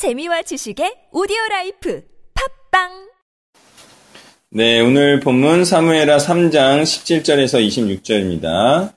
재미와 지식의 오디오 라이프 팟빵 네, 오늘 본문 사무엘하 3장 17절에서 26절입니다.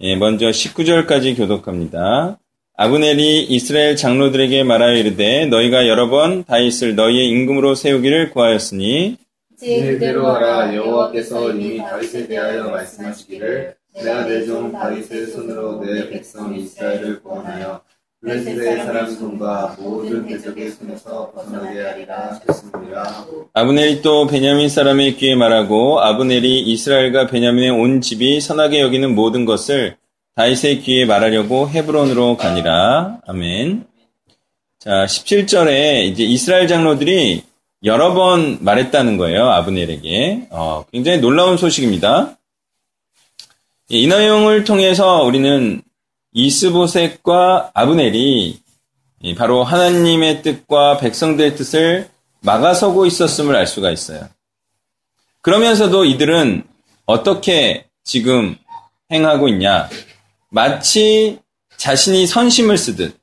예, 먼저 19절까지 교독합니다. 아브넬이 이스라엘 장로들에게 말하여 이르되 너희가 여러 번 다윗을 너희의 임금으로 세우기를 구하였으니 이대로 하라 여호와께서 이미 다윗에 대하여 말씀하시기를 내가 내 종 다윗의 손으로 내 백성 이스라엘을 구원하여 아브넬이 또 베냐민 사람의 귀에 말하고 아브넬이 이스라엘과 베냐민의 온 집이 선하게 여기는 모든 것을 다윗의 귀에 말하려고 헤브론으로 가니라. 아멘. 자, 17절에 이제 이스라엘 장로들이 여러 번 말했다는 거예요. 아브넬에게. 어, 굉장히 놀라운 소식입니다. 예, 이 내용을 통해서 우리는 이스보셋과 아브넬이 이 바로 하나님의 뜻과 백성들의 뜻을 막아서고 있었음을 알 수가 있어요. 그러면서도 이들은 어떻게 지금 행하고 있냐? 마치 자신이 선심을 쓰듯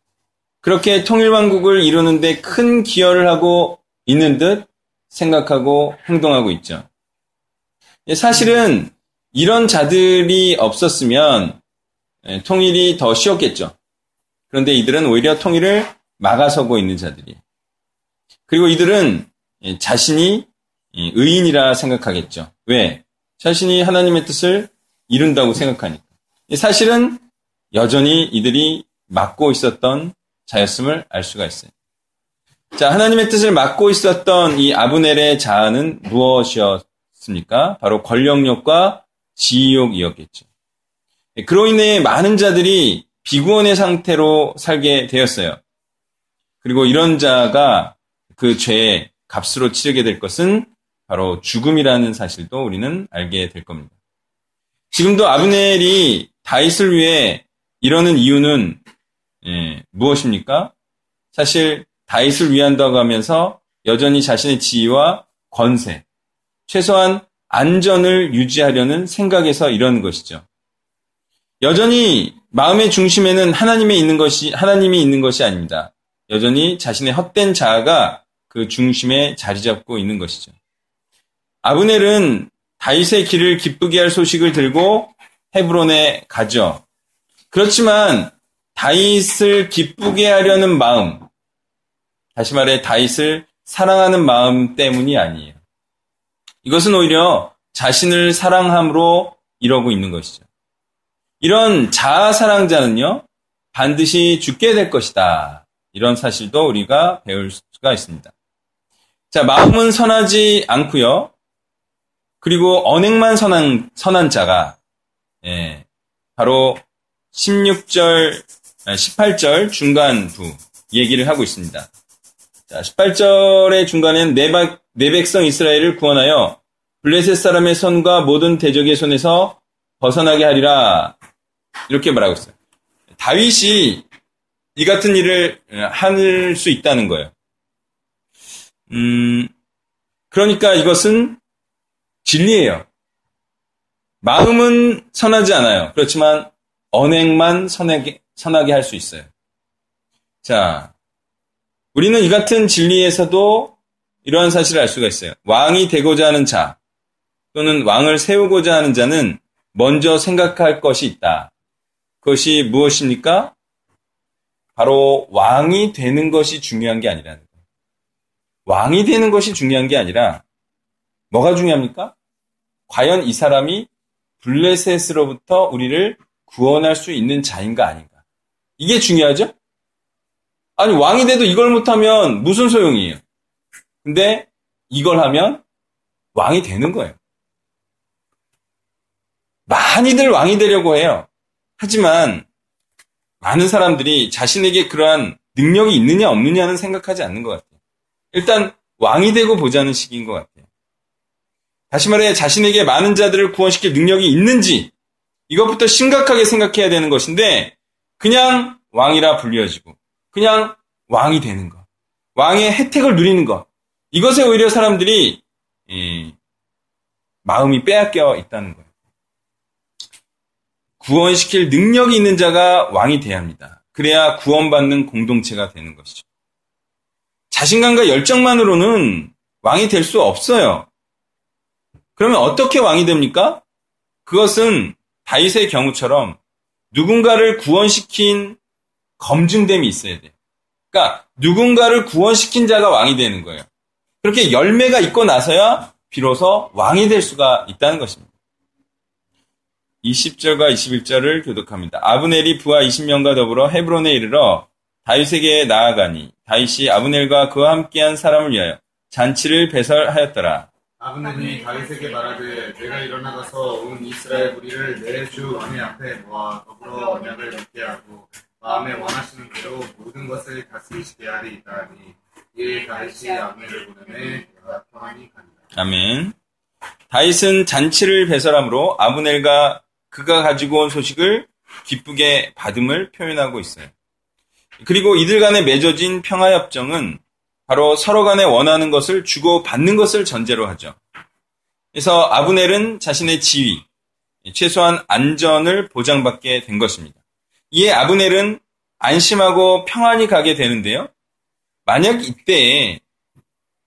그렇게 통일왕국을 이루는데 큰 기여를 하고 있는 듯 생각하고 행동하고 있죠. 사실은 이런 자들이 없었으면 예, 통일이 더 쉬웠겠죠. 그런데 이들은 오히려 통일을 막아서고 있는 자들이. 그리고 이들은 예, 자신이 예, 의인이라 생각하겠죠. 왜? 자신이 하나님의 뜻을 이룬다고 생각하니까. 사실은 여전히 이들이 막고 있었던 자였음을 알 수가 있어요. 자, 하나님의 뜻을 막고 있었던 이 아브넬의 자아는 무엇이었습니까? 바로 권력욕과 지욕이었겠죠. 그로 인해 많은 자들이 비구원의 상태로 살게 되었어요. 그리고 이런 자가 그 죄의 값으로 치르게 될 것은 바로 죽음이라는 사실도 우리는 알게 될 겁니다. 지금도 아브넬이 다윗을 위해 이러는 이유는 예, 무엇입니까? 사실 다윗을 위한다고 하면서 여전히 자신의 지위와 권세, 최소한 안전을 유지하려는 생각에서 이러는 것이죠. 여전히 마음의 중심에는 하나님이 있는 것이 하나님이 있는 것이 아닙니다. 여전히 자신의 헛된 자아가 그 중심에 자리 잡고 있는 것이죠. 아브넬은 다윗의 길을 기쁘게 할 소식을 들고 헤브론에 가죠. 그렇지만 다윗을 기쁘게 하려는 마음, 다시 말해 다윗을 사랑하는 마음 때문이 아니에요. 이것은 오히려 자신을 사랑함으로 이러고 있는 것이죠. 이런 자아 사랑자는요, 반드시 죽게 될 것이다. 이런 사실도 우리가 배울 수가 있습니다. 자, 마음은 선하지 않고요. 그리고 언행만 선한, 선한 자가, 예, 바로 16절, 18절 아, 중간부 얘기를 하고 있습니다. 자, 18절의 중간엔 내, 박, 내 백성 이스라엘을 구원하여 블레셋 사람의 손과 모든 대적의 손에서 벗어나게 하리라. 이렇게 말하고 있어요. 다윗이 이 같은 일을 할 수 있다는 거예요. 음, 그러니까 이것은 진리예요. 마음은 선하지 않아요. 그렇지만 언행만 선하게, 선하게 할 수 있어요. 자, 우리는 이 같은 진리에서도 이러한 사실을 알 수가 있어요. 왕이 되고자 하는 자, 또는 왕을 세우고자 하는 자는 먼저 생각할 것이 있다. 그것이 무엇입니까? 바로 왕이 되는 것이 중요한 게 아니라는 거예요. 왕이 되는 것이 중요한 게 아니라 뭐가 중요합니까? 과연 이 사람이 블레셋으로부터 우리를 구원할 수 있는 자인가 아닌가. 이게 중요하죠? 아니, 왕이 돼도 이걸 못하면 무슨 소용이에요? 근데 이걸 하면 왕이 되는 거예요. 많이들 왕이 되려고 해요. 하지만 많은 사람들이 자신에게 그러한 능력이 있느냐 없느냐는 생각하지 않는 것 같아요. 일단 왕이 되고 보자는 시기인 것 같아요. 다시 말해 자신에게 많은 자들을 구원시킬 능력이 있는지 이것부터 심각하게 생각해야 되는 것인데 그냥 왕이라 불려지고 그냥 왕이 되는 것, 왕의 혜택을 누리는 것 이것에 오히려 사람들이 마음이 빼앗겨 있다는 거예요. 구원시킬 능력이 있는 자가 왕이 돼야 합니다. 그래야 구원받는 공동체가 되는 것이죠. 자신감과 열정만으로는 왕이 될 수 없어요. 그러면 어떻게 왕이 됩니까? 그것은 다윗의 경우처럼 누군가를 구원시킨 검증됨이 있어야 돼요. 그러니까 누군가를 구원시킨 자가 왕이 되는 거예요. 그렇게 열매가 있고 나서야 비로소 왕이 될 수가 있다는 것입니다. 20절과 21절을 교독합니다. 아브넬이 부하 20명과 더불어 헤브론에 이르러 다윗에게 나아가니 다윗이 아브넬과 그와 함께한 사람을 위하여 잔치를 배설하였더라. 아브넬이 다윗에게 말하되 내가 일어나가서 온 이스라엘 무리를 내 주 왕의 앞에 모아 더불어 언약을 맺게 하고 마음에 원하시는 대로 모든 것을 다스리시게 하리이다 하니 이에 다윗이 아브넬을 보내매 그가 평안히 간다. 아멘. 다윗은 잔치를 배설함으로 아브넬과 그가 가지고 온 소식을 기쁘게 받음을 표현하고 있어요. 그리고 이들 간에 맺어진 평화협정은 바로 서로 간에 원하는 것을 주고 받는 것을 전제로 하죠. 그래서 아브넬은 자신의 지위, 최소한 안전을 보장받게 된 것입니다. 이에 아브넬은 안심하고 평안히 가게 되는데요. 만약 이때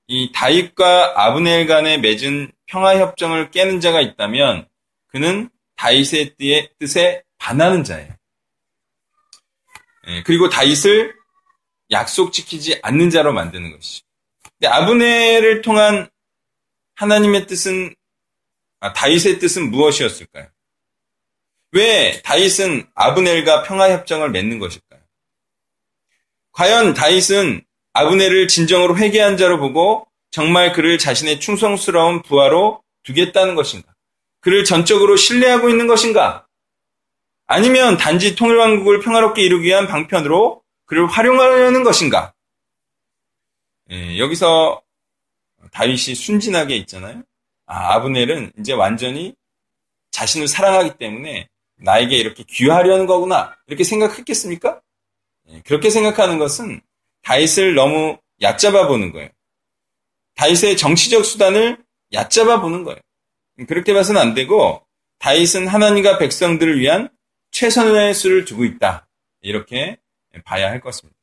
이 다윗과 아브넬 간에 맺은 평화협정을 깨는 자가 있다면 그는 다윗의 뜻에 반하는 자예요. 예, 그리고 다윗을 약속 지키지 않는 자로 만드는 것이죠. 아브넬을 통한 하나님의 뜻은 아, 다윗의 뜻은 무엇이었을까요? 왜 다윗은 아브넬과 평화 협정을 맺는 것일까요? 과연 다윗은 아브넬을 진정으로 회개한 자로 보고 정말 그를 자신의 충성스러운 부하로 두겠다는 것인가? 그를 전적으로 신뢰하고 있는 것인가? 아니면 단지 통일왕국을 평화롭게 이루기 위한 방편으로 그를 활용하려는 것인가? 예, 여기서 다윗이 순진하게 있잖아요. 아, 아브넬은 이제 완전히 자신을 사랑하기 때문에 나에게 이렇게 귀하려는 거구나. 이렇게 생각했겠습니까? 예, 그렇게 생각하는 것은 다윗을 너무 얕잡아 보는 거예요. 다윗의 정치적 수단을 얕잡아 보는 거예요. 그렇게 봐서는 안 되고 다윗은 하나님과 백성들을 위한 최선의 수를 두고 있다. 이렇게 봐야 할 것입니다.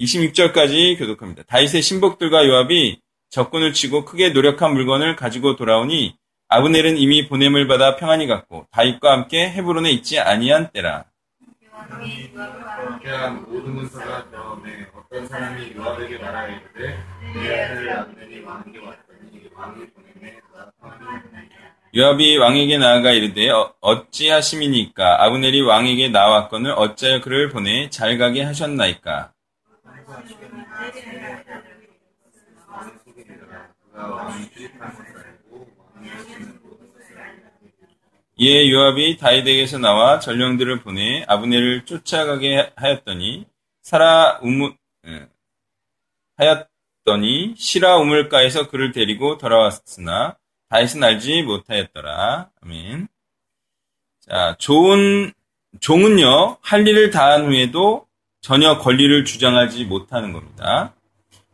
26절까지 교독합니다. 다윗의 신복들과 요압이 적군을 치고 크게 노력한 물건을 가지고 돌아오니 아브넬은 이미 보냄을 받아 평안히 갔고 다윗과 함께 헤브론에 있지 아니한 때라. 요압이 왕에게 나아가 이르되 어, 어찌하심이니까? 아브넬이 왕에게 나왔거늘 어찌하여 그를 보내 잘 가게 하셨나이까? 이에 요압이 다윗에게서 나와 전령들을 보내 아브넬을 쫓아가게 하였더니 사라 우물 예, 하였더니 시라 우물가에서 그를 데리고 돌아왔으나 다윗은 알지 못하였더라. 아멘. 자, 좋은 종은요 할 일을 다한 후에도 전혀 권리를 주장하지 못하는 겁니다.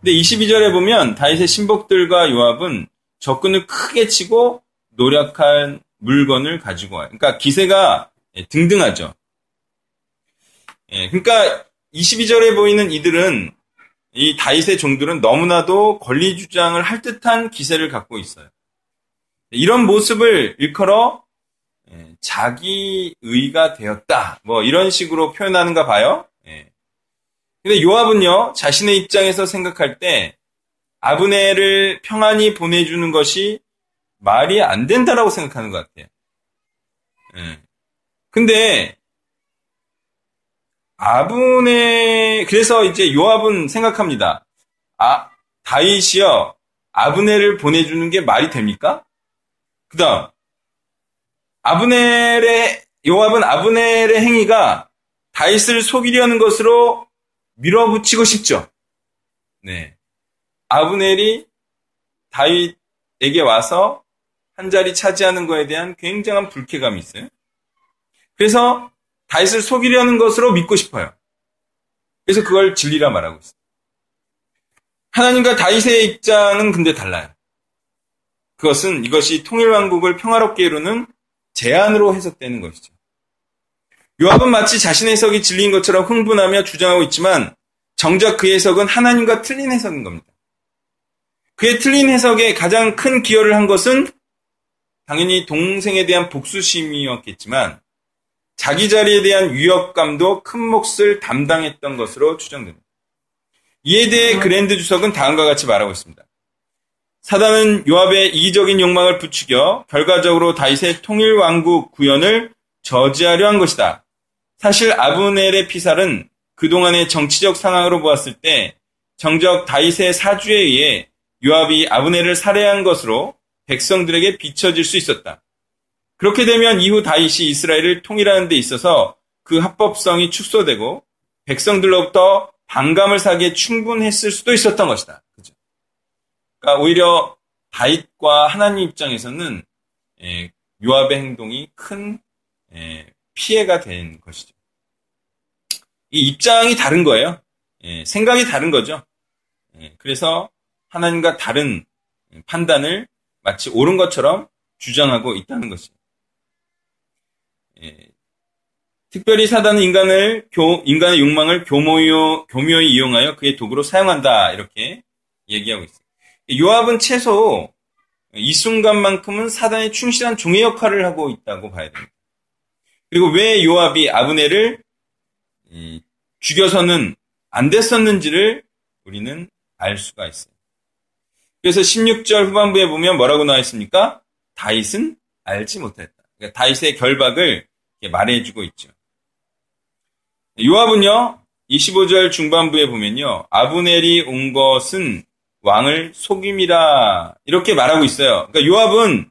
근데 22절에 보면 다윗의 신복들과 요압은 적군을 크게 치고 노력한 물건을 가지고 와요. 그러니까 기세가 등등하죠. 예, 그러니까 22절에 보이는 이들은 이 다윗의 종들은 너무나도 권리 주장을 할 듯한 기세를 갖고 있어요. 이런 모습을 일컬어 예, 자기의가 되었다. 뭐 이런 식으로 표현하는가 봐요. 예. 근데 요압은요 자신의 입장에서 생각할 때 아브넬을 평안히 보내주는 것이 말이 안 된다라고 생각하는 것 같아요. 예. 근데 아브넬 그래서 이제 요압은 생각합니다. 아 다윗이요 아브넬을 보내주는 게 말이 됩니까? 그다음 아브넬의 요압은 아브넬의 행위가 다윗을 속이려는 것으로 밀어붙이고 싶죠. 네. 아브넬이 다윗에게 와서 한 자리 차지하는 것에 대한 굉장한 불쾌감이 있어요. 그래서 다윗을 속이려는 것으로 믿고 싶어요. 그래서 그걸 진리라 말하고 있어요. 하나님과 다윗의 입장은 근데 달라요. 그것은 이것이 통일왕국을 평화롭게 이루는 제안으로 해석되는 것이죠. 요압은 마치 자신의 해석이 진리인 것처럼 흥분하며 주장하고 있지만 정작 그 해석은 하나님과 틀린 해석인 겁니다. 그의 틀린 해석에 가장 큰 기여를 한 것은 당연히 동생에 대한 복수심이었겠지만 자기 자리에 대한 위협감도 큰 몫을 담당했던 것으로 추정됩니다. 이에 대해 그랜드 주석은 다음과 같이 말하고 있습니다. 사단은 요압의 이기적인 욕망을 부추겨 결과적으로 다윗의 통일 왕국 구현을 저지하려 한 것이다. 사실 아브넬의 피살은 그동안의 정치적 상황으로 보았을 때 정적 다윗의 사주에 의해 요압이 아브넬을 살해한 것으로 백성들에게 비춰질 수 있었다. 그렇게 되면 이후 다윗이 이스라엘을 통일하는 데 있어서 그 합법성이 축소되고 백성들로부터 반감을 사기에 충분했을 수도 있었던 것이다. 그러니까 오히려 다윗과 하나님 입장에서는 예, 요압의 행동이 큰 예, 피해가 된 것이죠. 이 입장이 다른 거예요. 예, 생각이 다른 거죠. 그래서 하나님과 다른 판단을 마치 옳은 것처럼 주장하고 있다는 것입니다. 특별히 사단은 인간을 교, 인간의 욕망을 교모요, 교묘히 이용하여 그의 도구로 사용한다 이렇게 얘기하고 있어요. 요압은 최소 이 순간만큼은 사단의 충실한 종의 역할을 하고 있다고 봐야 됩니다. 그리고 왜 요압이 아브네를 죽여서는 안 됐었는지를 우리는 알 수가 있어요. 그래서 16절 후반부에 보면 뭐라고 나와 있습니까? 다윗은 알지 못했다. 그러니까 다윗의 결박을 말해주고 있죠. 요압은요, 25절 중반부에 보면요, 아브넬이 온 것은 왕을 속임이라 이렇게 말하고 있어요. 그러니까 요압은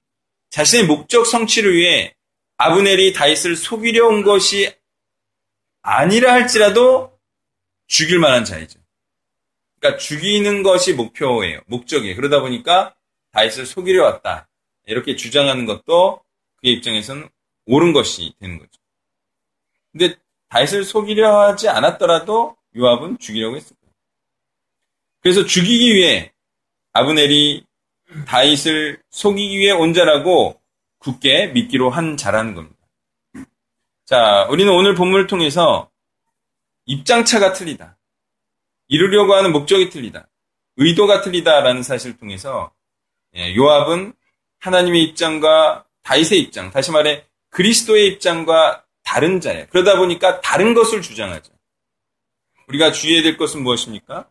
자신의 목적 성취를 위해 아브넬이 다윗을 속이려 온 것이 아니라 할지라도 죽일 만한 자이죠. 그러니까 죽이는 것이 목표예요. 목적이에요. 그러다 보니까 다윗을 속이려 왔다. 이렇게 주장하는 것도 그의 입장에서는 옳은 것이 되는 거죠. 근데 다윗을 속이려 하지 않았더라도 요압은 죽이려고 했을. 그래서 죽이기 위해 아브넬이 다윗을 속이기 위해 온 자라고 굳게 믿기로 한 자라는 겁니다. 자, 우리는 오늘 본문을 통해서 입장차가 틀리다. 이루려고 하는 목적이 틀리다. 의도가 틀리다라는 사실을 통해서 예, 요압은 하나님의 입장과 다윗의 입장, 다시 말해 그리스도의 입장과 다른 자예요. 그러다 보니까 다른 것을 주장하죠. 우리가 주의해야 될 것은 무엇입니까?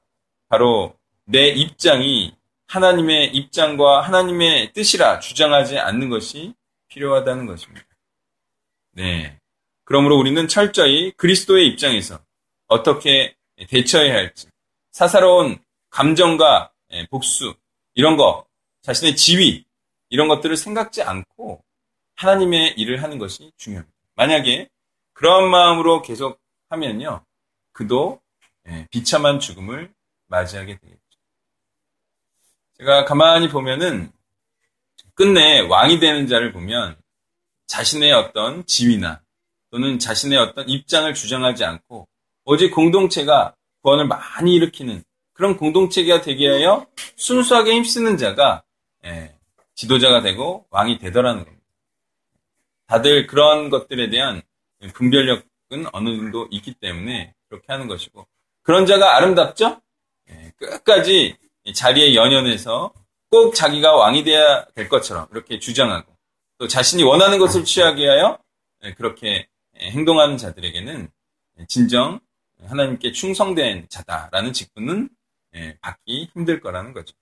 바로 내 입장이 하나님의 입장과 하나님의 뜻이라 주장하지 않는 것이 필요하다는 것입니다. 네. 그러므로 우리는 철저히 그리스도의 입장에서 어떻게 대처해야 할지, 사사로운 감정과 예, 복수, 이런 거, 자신의 지위, 이런 것들을 생각지 않고 하나님의 일을 하는 것이 중요합니다. 만약에 그런 마음으로 계속 하면요. 그도 예, 비참한 죽음을 맞이하게 되겠죠. 제가 가만히 보면은 끝내 왕이 되는 자를 보면 자신의 어떤 지위나 또는 자신의 어떤 입장을 주장하지 않고 오직 공동체가 구원을 많이 일으키는 그런 공동체가 되게 하여 순수하게 힘쓰는 자가 예, 지도자가 되고 왕이 되더라는 겁니다. 다들 그런 것들에 대한 분별력은 어느 정도 있기 때문에 그렇게 하는 것이고 그런 자가 아름답죠? 예, 끝까지 자리에 연연해서 꼭 자기가 왕이 돼야 될 것처럼 이렇게 주장하고 또 자신이 원하는 것을 취하게 하여 예, 그렇게 행동하는 자들에게는 진정 하나님께 충성된 자다라는 직분은 예, 받기 힘들 거라는 거죠.